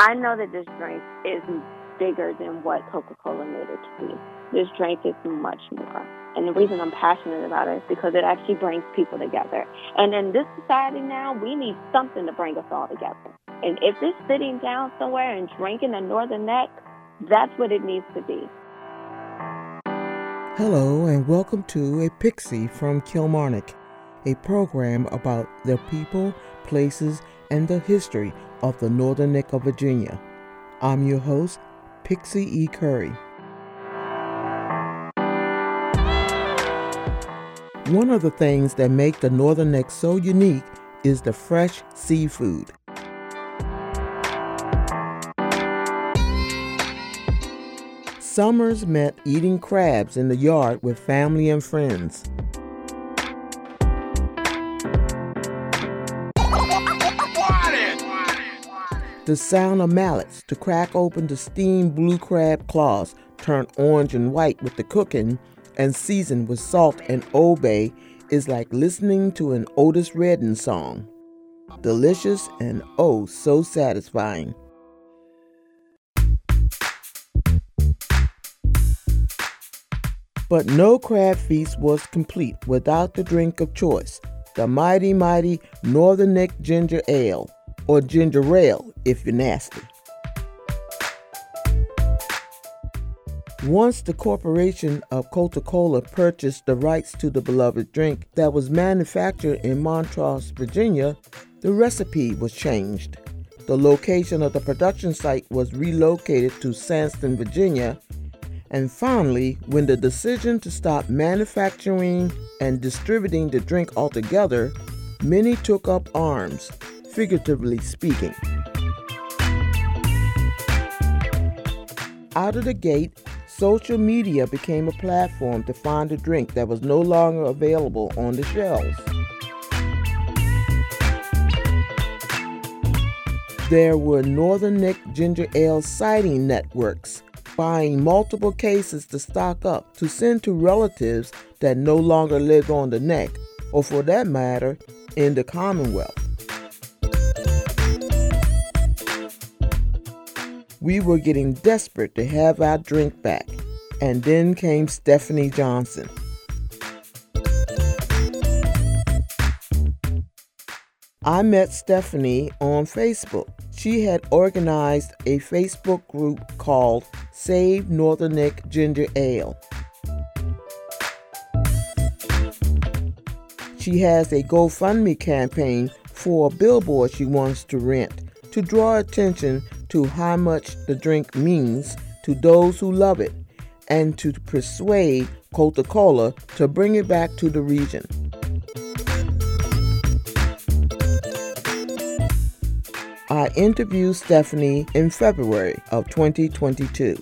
I know that this drink is bigger than what Coca Cola made it to be. This drink is much more. And the reason I'm passionate about it is because it actually brings people together. And in this society now, we need something to bring us all together. And if it's sitting down somewhere and drinking a Northern Neck, that's what it needs to be. Hello, and welcome to A Pixie from Kilmarnock, a program about the people, places, and the history of the Northern Neck of Virginia. I'm your host, Pixie E. Curry. One of the things that make the Northern Neck so unique is the fresh seafood. Summers meant eating crabs in the yard with family and friends. The sound of mallets to crack open the steamed blue crab claws, turned orange and white with the cooking, and seasoned with salt and Old Bay, is like listening to an Otis Redding song. Delicious and oh so satisfying. But no crab feast was complete without the drink of choice, the mighty, mighty Northern Neck Ginger Ale, or ginger ale if you're nasty. Once the corporation of Coca-Cola purchased the rights to the beloved drink that was manufactured in Montrose, Virginia, the recipe was changed. The location of the production site was relocated to Sandston, Virginia, and finally, when the decision to stop manufacturing and distributing the drink altogether, many took up arms, figuratively speaking. Out of the gate, social media became a platform to find a drink that was no longer available on the shelves. There were Northern Neck Ginger Ale sighting networks buying multiple cases to stock up to send to relatives that no longer lived on the neck, or for that matter, in the Commonwealth. We were getting desperate to have our drink back, and then came Stephanie Johnson. I met Stephanie on Facebook. She had organized a Facebook group called Save Northern Neck Ginger Ale. She has a GoFundMe campaign for a billboard she wants to rent to draw attention to how much the drink means to those who love it and to persuade Coca Cola to bring it back to the region. I interviewed Stephanie in February of 2022.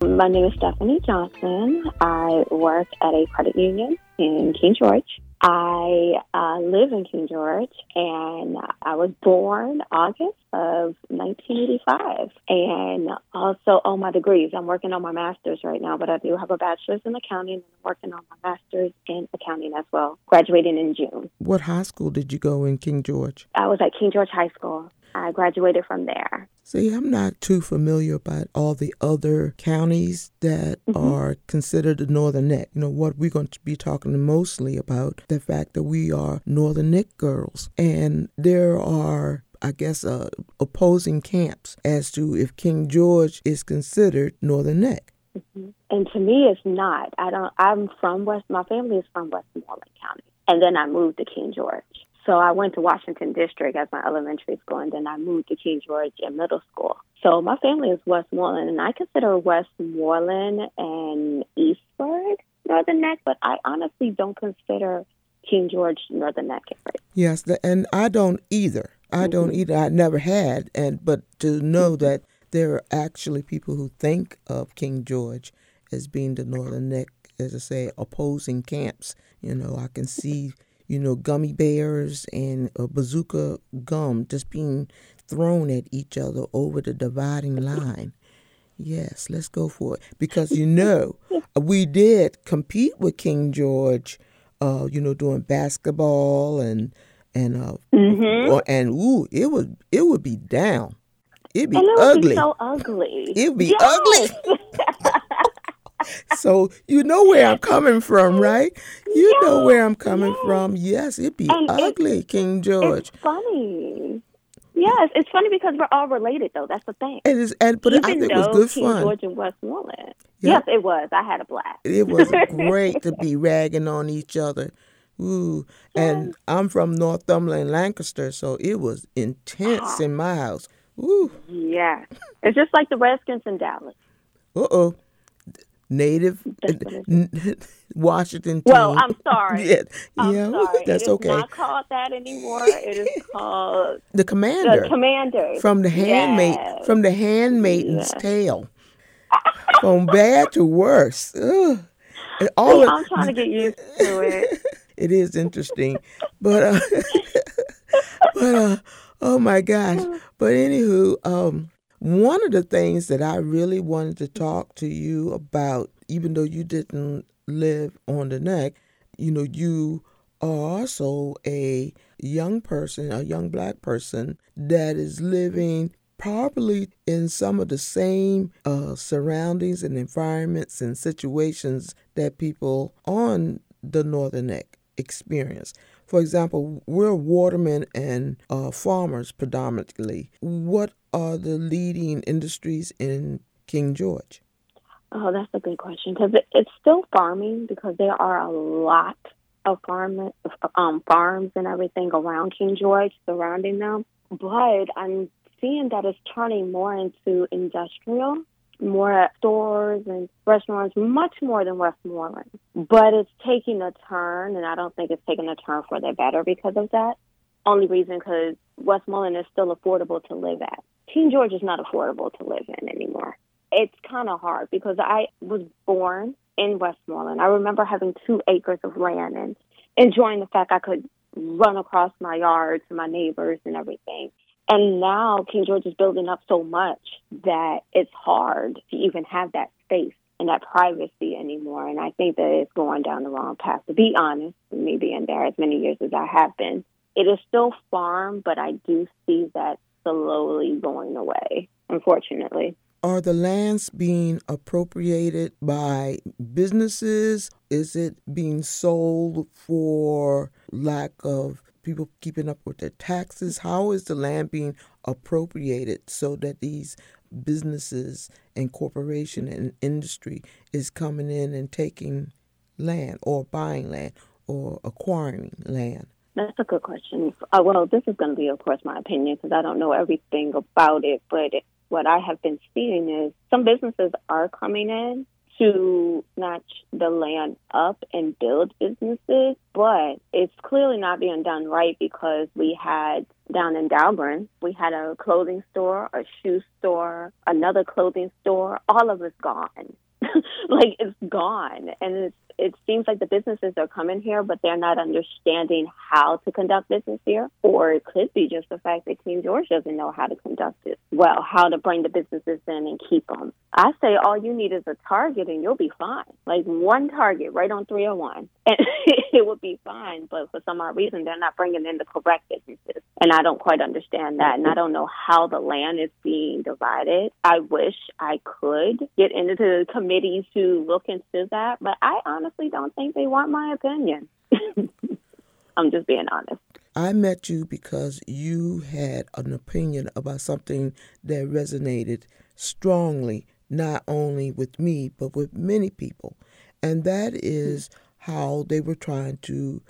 My name is Stephanie Johnson. I work at a credit union in King George. I uh, live in King George, and I was born August of 1985. And also all my degrees, I'm working on my master's right now, but I do have a bachelor's in accounting, and I'm working on my master's in accounting as well, graduating in June. What high school did you go in King George? I was at King George High School. I graduated from there. See, I'm not too familiar about all the other counties that mm-hmm. are considered the Northern Neck. You know, what we're going to be talking mostly about the fact that we are Northern Neck girls. And there are I guess, uh, opposing camps as to if King George is considered Northern Neck. Mm-hmm. And to me, it's not. I don't. I'm from West. My family is from Westmoreland County, and then I moved to King George. So I went to Washington District as my elementary school, and then I moved to King George in middle school. So my family is Westmoreland, and I consider Westmoreland and Eastward Northern Neck, but I honestly don't consider King George Northern Neck. Yes, the, and I don't either. I mm-hmm. don't either. I never had, and but to know mm-hmm. that there are actually people who think of King George as being the Northern Neck, as I say, opposing camps. You know, I can see you know, gummy bears and a bazooka gum just being thrown at each other over the dividing line. Yes, let's go for it. Because you know, we did compete with King George, uh, you know, doing basketball and and uh, Mhm. or, and ooh, it would it would be down. It'd be it ugly. be so ugly. It'd be Yes! so you know where I'm coming from, right? You know where I'm coming yes. from. Yes, it'd be And it- ugly, King George. It's funny. Yes, it's funny because we're all related, though. That's the thing. It's, and but Even I think it was good King fun. George and Westmoreland. Yeah. Yes, it was. I had a blast. It was great to be ragging on each other. Ooh, and I'm from Northumberland, Lancaster, so it was intense in my house. Ooh, Yes. It's just like the Redskins in Dallas. uh oh, native That's what it n- Washington. Well, I'm sorry. yeah, I'm yeah, sorry. that's okay. not called that anymore. It is called the commander. the commander from the handmaid Yes. from the handmaiden's Yes. tale, from bad to worse. Ugh. See, of- I'm trying to get used to it. it is interesting, but uh, but uh, oh my gosh! But anywho, um, one of the things that I really wanted to talk to you about, even though you didn't live on the neck, you know, you are also a young person, a young black person that is living probably in some of the same uh, surroundings and environments and situations that people on the Northern Neck experience. For example, we're watermen and uh, farmers predominantly. What are the leading industries in King George? Oh, that's a good question because it, it's still farming because there are a lot of farm um, farms and everything around King George surrounding them. But I'm seeing that it's turning more into industrial, more at stores and restaurants, much more than Westmoreland. But it's taking a turn, and I don't think it's taking a turn for the better because of that. Only reason because Westmoreland is still affordable to live at. King George is not affordable to live in anymore it's kind of hard because I was born in Westmoreland. I remember having two acres of land and enjoying the fact I could run across my yard to my neighbors and everything. And now King George is building up so much that it's hard to even have that space and that privacy anymore. And I think that it's going down the wrong path. To be honest, me being there as many years as I have been, it is still farm, but I do see that slowly going away, unfortunately. Are the lands being appropriated by businesses? Is it being sold for lack of people keeping up with their taxes? How is the land being appropriated so that these businesses and corporation and industry is coming in and taking land or buying land or acquiring land? That's a good question. Uh, well, this is going to be, of course, my opinion because I don't know everything about it. But what I have been seeing is some businesses are coming in to snatch the land up and build businesses, but it's clearly not being done right because we had down in Dahlgren, we had a clothing store, a shoe store, another clothing store. All of it's gone. like it's gone, and it's it seems like the businesses are coming here, but they're not understanding how to conduct business here. Or it could be just the fact that King George doesn't know how to conduct it well, how to bring the businesses in and keep them. I say all you need is a target and you'll be fine. Like one target right on 301, and it would be fine. But for some odd reason, they're not bringing in the correct businesses. And I don't quite understand that. And I don't know how the land is being divided. I wish I could get into the committees to look into that, but I honestly don't think they want my opinion. I'm just being honest. I met you because you had an opinion about something that resonated strongly, not only with me, but with many people. And that is how they were trying to,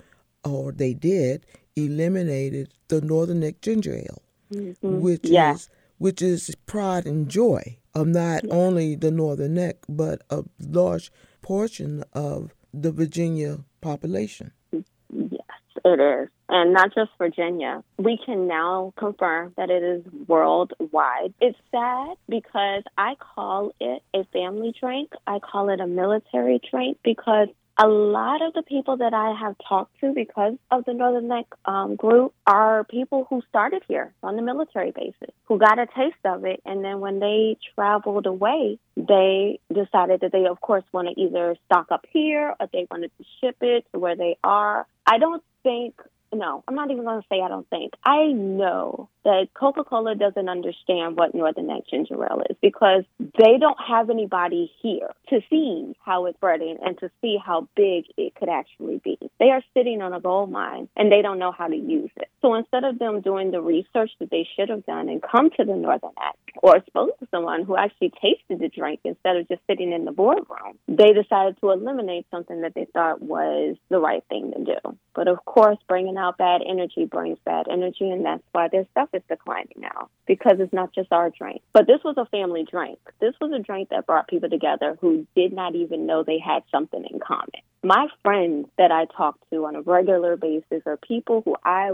or they did, eliminated the Northern Neck Ginger Ale, mm-hmm. which Yeah. is which is pride and joy of not only the Northern Neck, but a large portion of the Virginia population. Yes, it is. And not just Virginia. We can now confirm that it is worldwide. It's sad because I call it a family drink. I call it a military drink because a lot of the people that I have talked to because of the Northern Neck um, group are people who started here on the military bases, who got a taste of it. And then when they traveled away, they decided that they, of course, want to either stock up here or they wanted to ship it to where they are. I don't think no, I'm not even going to say I don't think. I know that Coca Cola doesn't understand what Northern Neck ginger ale is because they don't have anybody here to see how it's spreading and to see how big it could actually be. They are sitting on a gold mine and they don't know how to use it. So instead of them doing the research that they should have done and come to the Northern Neck or spoke to someone who actually tasted the drink instead of just sitting in the boardroom, they decided to eliminate something that they thought was the right thing to do. But of course, bringing bad energy brings bad energy, and that's why their stuff is declining now because it's not just our drink. But this was a family drink. This was a drink that brought people together who did not even know they had something in common. My friends that I talk to on a regular basis are people who I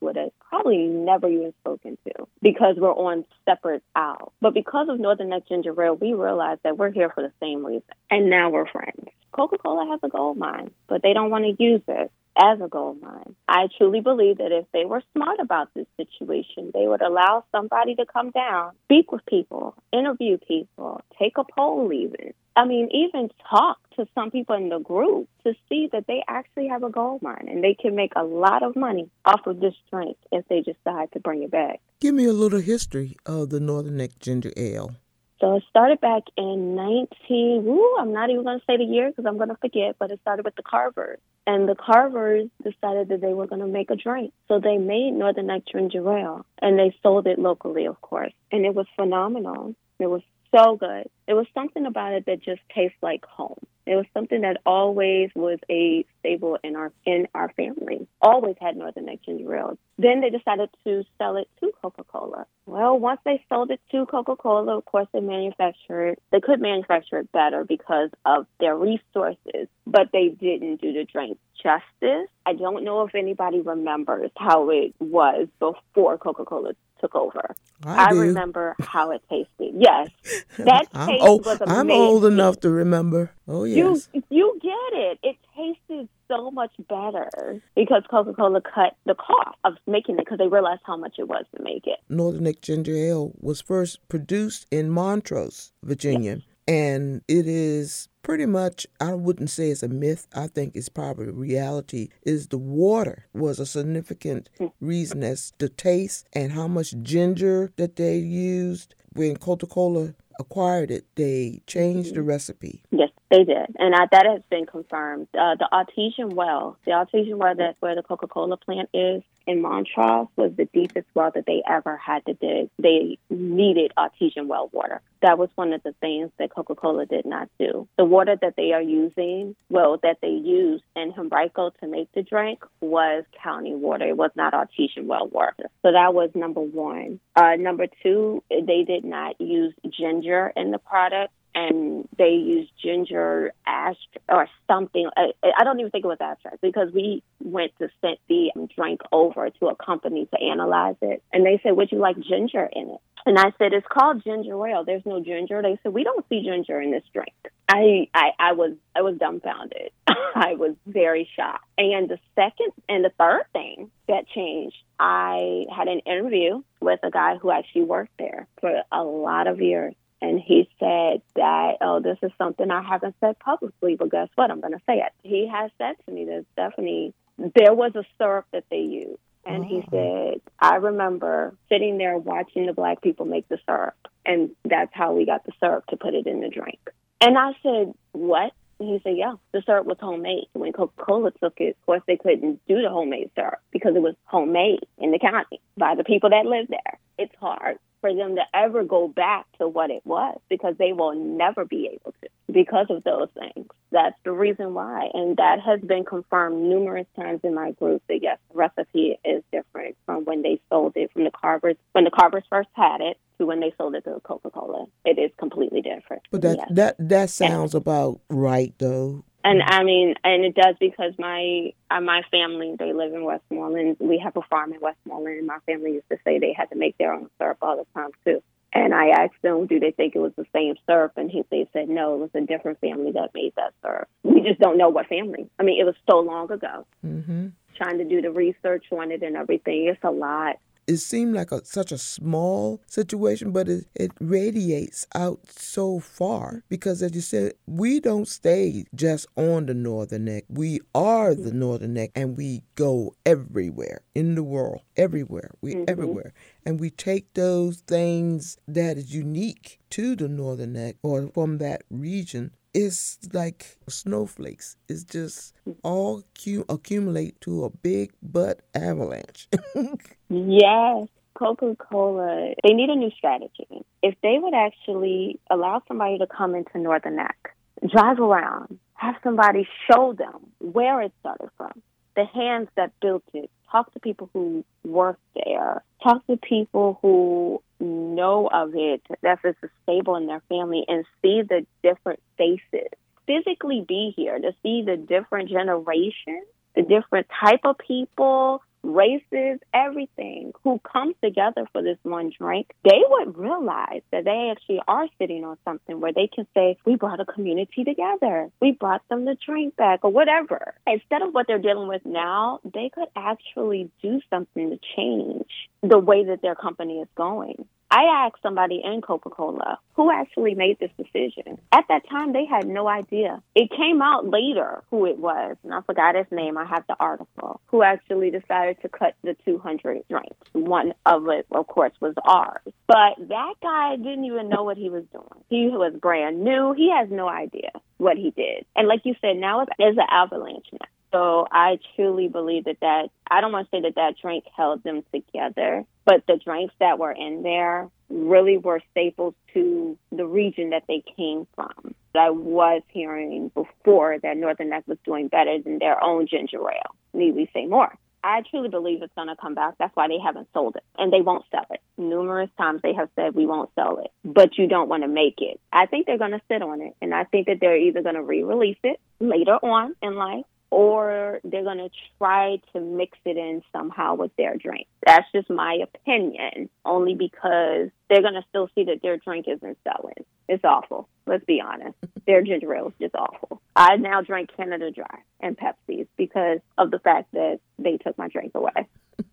would have probably never even spoken to because we're on separate aisles. But because of Northern Neck Ginger Ale, we realized that we're here for the same reason. And now we're friends. Coca Cola has a gold mine, but they don't want to use it as a gold mine. I truly believe that if they were smart about this situation, they would allow somebody to come down, speak with people, interview people, take a poll even. I mean, even talk to some people in the group to see that they actually have a gold mine and they can make a lot of money off of this drink if they decide to bring it back. Give me a little history of the Northern Neck Ginger Ale. So it started back in 19, woo, I'm not even going to say the year because I'm going to forget, but it started with the Carvers. And the Carvers decided that they were going to make a drink. So they made Northern Neck Ginger Ale and they sold it locally, of course. And it was phenomenal. It was so good. It was something about it that just tastes like home. It was something that always was a staple in our in our family. Always had Northern Neck ginger ale. Then they decided to sell it to Coca Cola. Well, once they sold it to Coca Cola, of course they manufactured. They could manufacture it better because of their resources, but they didn't do the drink justice. I don't know if anybody remembers how it was before Coca Cola took over. I, I remember how it tasted. Yes, that I'm taste old, was amazing. I'm old enough to remember. Oh yes. You you get it. It tasted so much better because Coca Cola cut the cost of making it because they realized how much it was to make it. Northern Neck Ginger Ale was first produced in Montrose, Virginia, and it is pretty much I wouldn't say it's a myth. I think it's probably reality. Is the water was a significant reason as the taste and how much ginger that they used when Coca Cola acquired it. They changed the recipe. Yes, they did, and I, that has been confirmed. Uh, the artesian well, the artesian well that's where the Coca Cola plant is in Montrose, was the deepest well that they ever had to dig. They needed artesian well water. That was one of the things that Coca Cola did not do. The water that they are using, well, that they used in Henrico to make the drink was county water. It was not artesian well water. So that was number one. Uh, number two, they did not use ginger in the product and they used ginger ash or something. I, I don't even think it was abstract because we went to send the um, drink over to a company to analyze it, and they said, "Would you like ginger in it?" And I said, "It's called ginger ale. There's no ginger." They said, "We don't see ginger in this drink." I I, I was I was dumbfounded. I was very shocked. And the second and the third thing that changed, I had an interview with a guy who actually worked there for a lot of years and he said that, oh, this is something I haven't said publicly, but guess what? I'm going to say it. He has said to me that Stephanie, there was a syrup that they used. And he said, I remember sitting there watching the black people make the syrup. And that's how we got the syrup to put it in the drink. And I said, what? And he said, yeah, the syrup was homemade. When Coca Cola took it, of course, they couldn't do the homemade syrup because it was homemade in the county by the people that lived there. It's hard for them to ever go back to what it was because they will never be able to because of those things. That's the reason why. And that has been confirmed numerous times in my group that yes, the recipe is different from when they sold it from the Carvers when the Carvers first had it to when they sold it to Coca Cola. It is completely different. But that Yes. that that sounds about right though. And I mean, and it does because my uh, my family they live in Westmoreland. We have a farm in Westmoreland, and my family used to say they had to make their own syrup all the time too. And I asked them, do they think it was the same syrup? And he, they said no, it was a different family that made that syrup. We just don't know what family. I mean, it was so long ago. hmm Trying to do the research on it and everything, it's a lot. It seemed like a, such a small situation, but it, it radiates out so far because, as you said, we don't stay just on the Northern Neck. We are the Northern Neck and we go everywhere in the world, everywhere. We mm-hmm. everywhere. And we take those things that is unique to the Northern Neck or from that region it's like snowflakes. It's just all cu- accumulate to a big butt avalanche. yes. Coca Cola, they need a new strategy. If they would actually allow somebody to come into Northern Neck, drive around, have somebody show them where it started from, the hands that built it, talk to people who work there, talk to people who know of it, that it's a stable in their family, and see the different faces. Physically be here to see the different generations, the different type of people, races, everything who comes together for this one drink, they would realize that they actually are sitting on something where they can say, We brought a community together. We brought them the drink back or whatever. Instead of what they're dealing with now, they could actually do something to change the way that their company is going. I asked somebody in Coca Cola who actually made this decision. At that time, they had no idea. It came out later who it was, and I forgot his name. I have the article. Who actually decided to cut the 200 drinks. One of it, of course, was ours. But that guy didn't even know what he was doing. He was brand new. He has no idea what he did. And like you said, now it's, it's an avalanche now. So I truly believe that that I don't want to say that that drink held them together, but the drinks that were in there really were staples to the region that they came from. I was hearing before that Northern Neck was doing better than their own ginger ale. Need we say more? I truly believe it's going to come back. That's why they haven't sold it and they won't sell it. Numerous times they have said we won't sell it, but you don't want to make it. I think they're going to sit on it and I think that they're either going to re-release it later on in life or they're going to try to mix it in somehow with their drink. That's just my opinion, only because they're going to still see that their drink isn't selling. It's awful. Let's be honest. Their ginger ale is just awful. I now drink Canada Dry and Pepsi's because of the fact that they took my drink away.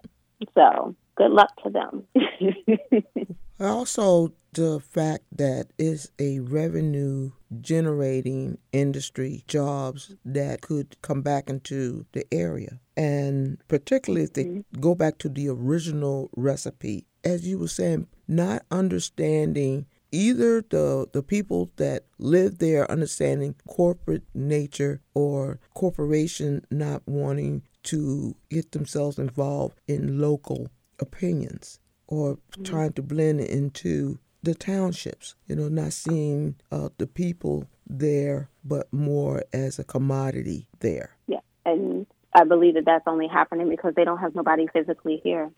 So good luck to them. also, the fact that it's a revenue generating industry jobs that could come back into the area. And particularly if they mm-hmm. go back to the original recipe, as you were saying, not understanding either the the people that live there understanding corporate nature or corporation not wanting to get themselves involved in local opinions or mm-hmm. trying to blend into the townships, you know, not seeing uh, the people there, but more as a commodity there. Yeah, and I believe that that's only happening because they don't have nobody physically here.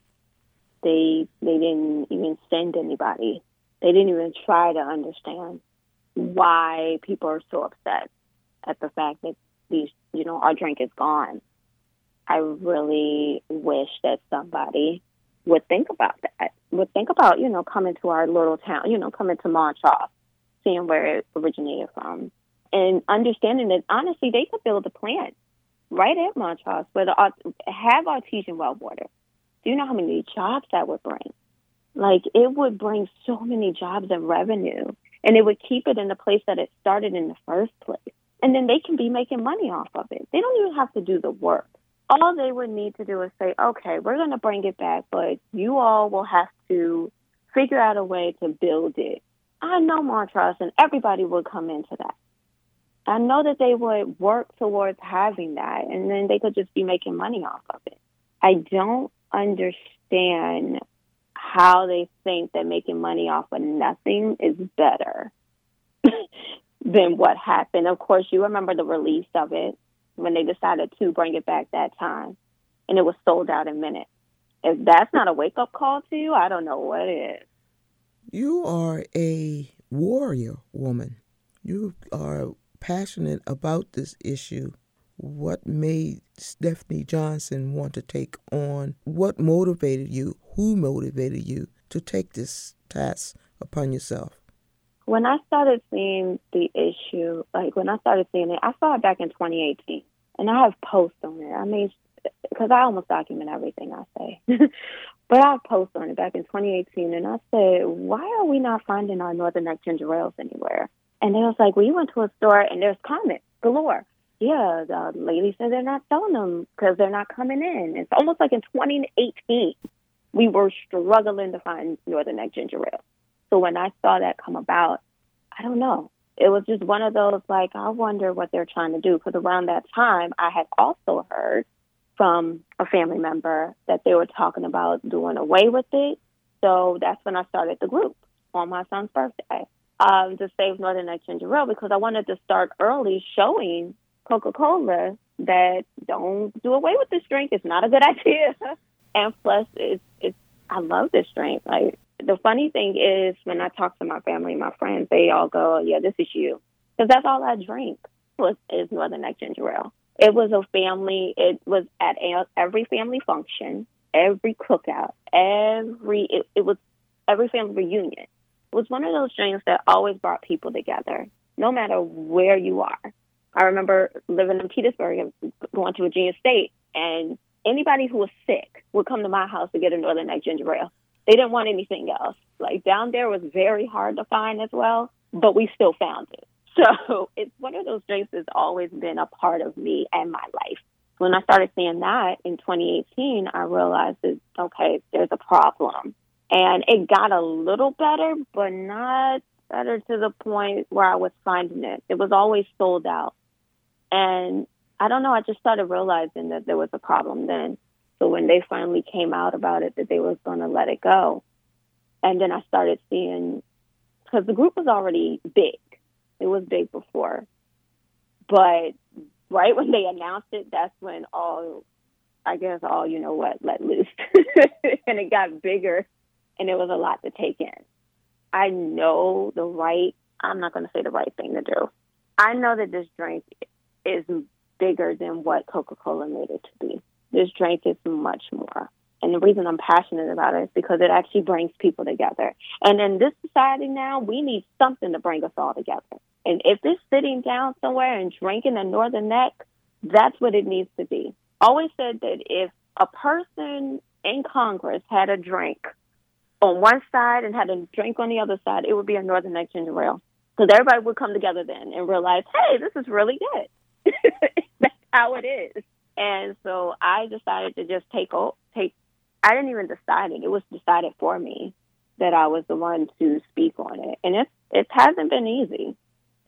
They they didn't even send anybody. They didn't even try to understand why people are so upset at the fact that these, you know, our drink is gone. I really wish that somebody would think about that. Would think about, you know, coming to our little town, you know, coming to Montrose, seeing where it originated from, and understanding that honestly they could build a plant right at Montrose where the have artesian well water. Do you know how many jobs that would bring? Like it would bring so many jobs and revenue, and it would keep it in the place that it started in the first place. And then they can be making money off of it. They don't even have to do the work all they would need to do is say, okay, we're going to bring it back, but you all will have to figure out a way to build it. I know Montrose, and everybody would come into that. I know that they would work towards having that, and then they could just be making money off of it. I don't understand how they think that making money off of nothing is better than what happened. Of course, you remember the release of it when they decided to bring it back that time, and it was sold out in minutes. If that's not a wake up call to you, I don't know what is. You are a warrior woman. You are passionate about this issue. What made Stephanie Johnson want to take on? What motivated you? Who motivated you to take this task upon yourself? When I started seeing the issue, like when I started seeing it, I saw it back in 2018 and I have posts on it. I mean, because I almost document everything I say. But I posted on it back in 2018, and I said, "Why are we not finding our Northern Neck ginger ales anywhere?" And they was like, "We went to a store, and there's comments galore." Yeah, the lady said they're not selling them because they're not coming in. It's almost like in 2018, we were struggling to find Northern Neck ginger ale. So when I saw that come about, I don't know. It was just one of those like, I wonder what they're trying to do. Because around that time, I had also heard from a family member that they were talking about doing away with it. So that's when I started the group on my son's birthday um, to save Northern Neck ginger ale because I wanted to start early showing Coca Cola that don't do away with this drink. It's not a good idea. and plus, it's, it's, I love this drink. Like, the funny thing is, when I talk to my family my friends, they all go, "Yeah, this is you," because that's all I drink was is Northern Neck ginger ale. It was a family. It was at every family function, every cookout, every. It, it was every family reunion. It was one of those drinks that always brought people together, no matter where you are. I remember living in Petersburg and going to Virginia State, and anybody who was sick would come to my house to get a Northern Neck ginger ale. They didn't want anything else. Like down there was very hard to find as well, but we still found it. So it's one of those drinks that's always been a part of me and my life. When I started seeing that in 2018, I realized that, okay, there's a problem. And it got a little better, but not better to the point where I was finding it. It was always sold out. And I don't know, I just started realizing that there was a problem then. So when they finally came out about it, that they was going to let it go. And then I started seeing, because the group was already big. It was big before. But right when they announced it, that's when all, I guess all, you know what, let loose. and it got bigger and it was a lot to take in. I know the right, I'm not going to say the right thing to do. I know that this drink is bigger than what Coca Cola made it to be. This drink is much more. And the reason I'm passionate about it is because it actually brings people together. And in this society now, we need something to bring us all together. And if it's sitting down somewhere and drinking a Northern Neck, that's what it needs to be. Always said that if a person in Congress had a drink on one side and had a drink on the other side, it would be a Northern Neck ginger ale. Because everybody would come together then and realize, hey, this is really good. That's how it is. And so I decided to just take take. I didn't even decide it; it was decided for me that I was the one to speak on it, and it it hasn't been easy.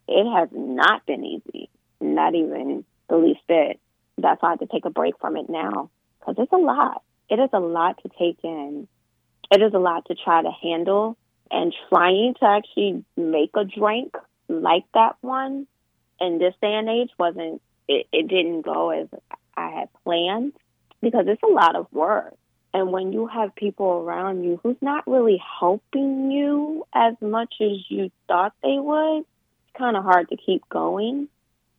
It has not been easy, not even the least bit. That's why I had to take a break from it now because it's a lot. It is a lot to take in. It is a lot to try to handle, and trying to actually make a drink like that one in this day and age wasn't it, it didn't go as I had planned because it's a lot of work. And when you have people around you who's not really helping you as much as you thought they would, it's kind of hard to keep going.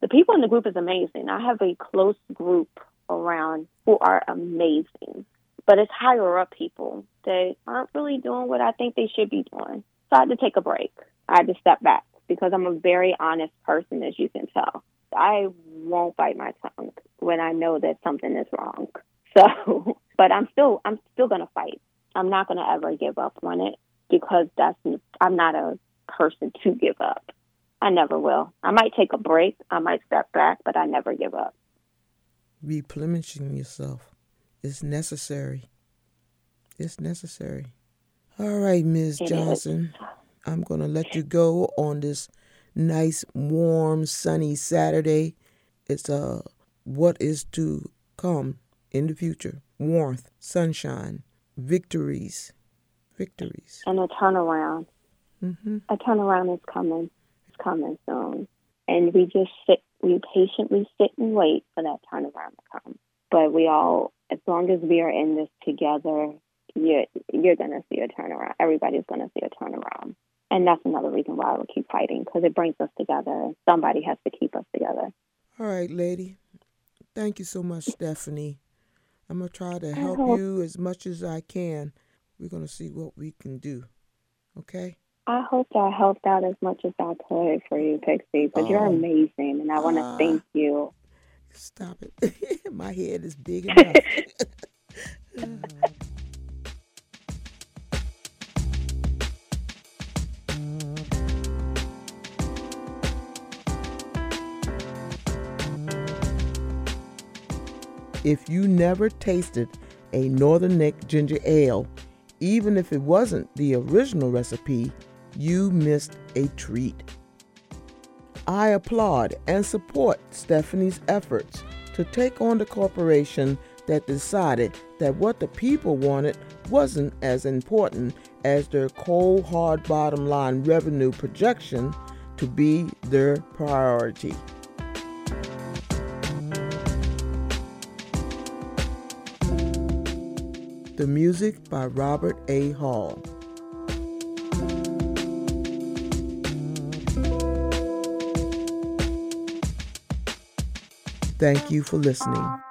The people in the group is amazing. I have a close group around who are amazing, but it's higher up people that aren't really doing what I think they should be doing. So I had to take a break. I had to step back because I'm a very honest person, as you can tell. I won't bite my tongue when I know that something is wrong. So, but I'm still I'm still gonna fight. I'm not gonna ever give up on it because that's I'm not a person to give up. I never will. I might take a break. I might step back, but I never give up. Replenishing yourself is necessary. It's necessary. All right, Ms. Johnson. Is. I'm going to let you go on this nice, warm, sunny Saturday. It's uh, what is to come in the future warmth, sunshine, victories, victories. And a turnaround. Mm-hmm. A turnaround is coming. It's coming soon. And we just sit, we patiently sit and wait for that turnaround to come. But we all, as long as we are in this together, you're, you're going to see a turnaround. Everybody's going to see a turnaround. And that's another reason why I will keep fighting because it brings us together. Somebody has to keep us together. All right, lady. Thank you so much, Stephanie. I'm going to try to help you as much as I can. We're going to see what we can do. Okay? I hope I helped out as much as I could for you, Pixie, because you're oh. amazing, and I want to uh, thank you. Stop it. My head is big enough. If you never tasted a Northern Neck ginger ale, even if it wasn't the original recipe, you missed a treat. I applaud and support Stephanie's efforts to take on the corporation that decided that what the people wanted wasn't as important as their cold, hard bottom line revenue projection to be their priority. The music by Robert A. Hall. Thank you for listening.